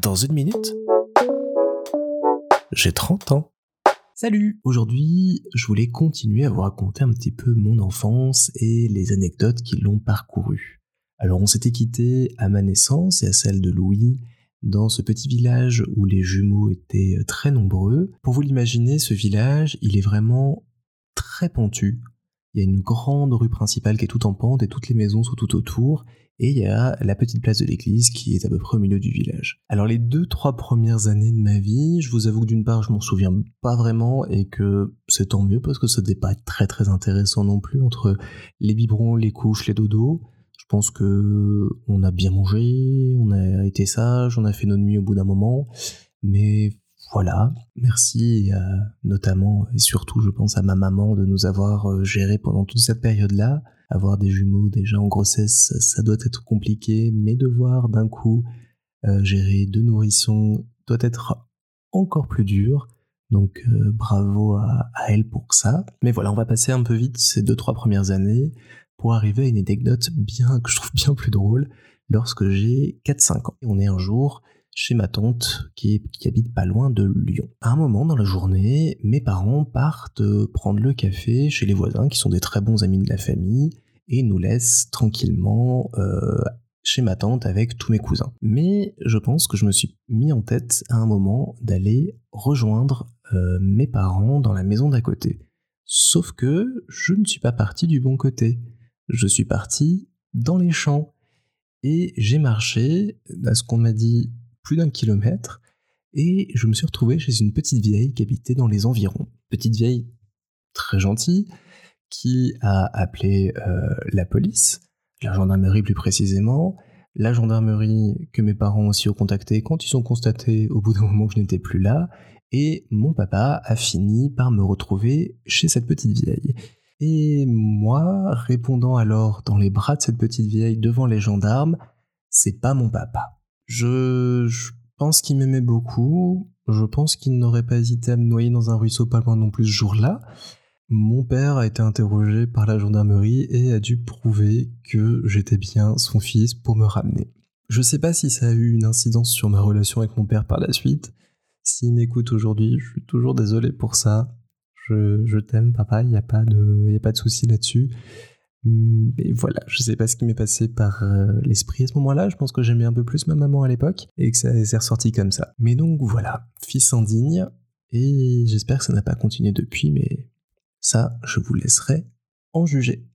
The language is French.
Dans une minute, j'ai 30 ans. Salut Aujourd'hui, je voulais continuer à vous raconter un petit peu mon enfance et les anecdotes qui l'ont parcouru. Alors on s'était quitté à ma naissance et à celle de Louis dans ce petit village où les jumeaux étaient très nombreux. Pour vous l'imaginer, ce village, il est vraiment très pentu. Il y a une grande rue principale qui est tout en pente et toutes les maisons sont tout autour. Et il y a la petite place de l'église qui est à peu près au milieu du village. Alors les deux, trois premières années de ma vie, je vous avoue que d'une part je m'en souviens pas vraiment et que c'est tant mieux parce que ça devait pas très très intéressant non plus entre les biberons, les couches, les dodos. Je pense que on a bien mangé, on a été sage, on a fait nos nuits au bout d'un moment, mais voilà, merci notamment et surtout je pense à ma maman de nous avoir euh, géré pendant toute cette période-là. Avoir des jumeaux déjà en grossesse, ça doit être compliqué, mais de voir d'un coup euh, gérer deux nourrissons doit être encore plus dur. Donc euh, bravo à, elle pour ça. Mais voilà, on va passer un peu vite ces deux trois premières années pour arriver à une anecdote bien que je trouve bien plus drôle lorsque j'ai 4-5 ans. On est un jour chez ma tante qui, habite pas loin de Lyon. À un moment dans la journée, mes parents partent prendre le café chez les voisins qui sont des très bons amis de la famille et nous laissent tranquillement euh, chez ma tante avec tous mes cousins. Mais je pense que je me suis mis en tête à un moment d'aller rejoindre euh, mes parents dans la maison d'à côté. Sauf que je ne suis pas parti du bon côté. Je suis parti dans les champs. Et j'ai marché, à ce qu'on m'a dit, plus d'un kilomètre, et je me suis retrouvé chez une petite vieille qui habitait dans les environs. Petite vieille très gentille, qui a appelé euh, la police, la gendarmerie plus précisément, la gendarmerie que mes parents aussi ont contacté quand ils ont constaté au bout d'un moment que je n'étais plus là, et mon papa a fini par me retrouver chez cette petite vieille. Et moi, répondant alors dans les bras de cette petite vieille devant les gendarmes, c'est pas mon papa. Je, pense qu'il m'aimait beaucoup. Je pense qu'il n'aurait pas hésité à me noyer dans un ruisseau pas loin non plus ce jour-là. Mon père a été interrogé par la gendarmerie et a dû prouver que j'étais bien son fils pour me ramener. Je sais pas si ça a eu une incidence sur ma relation avec mon père par la suite. S'il m'écoute aujourd'hui, je suis toujours désolé pour ça. Je, t'aime, papa, il n'y a pas de, a pas de souci là-dessus. Mm, et voilà, je sais pas ce qui m'est passé par euh, l'esprit à ce moment-là. Je pense que j'aimais un peu plus ma maman à l'époque et que ça s'est ressorti comme ça. Mais donc voilà, fils indigne. Et j'espère que ça n'a pas continué depuis, mais ça, je vous laisserai en juger.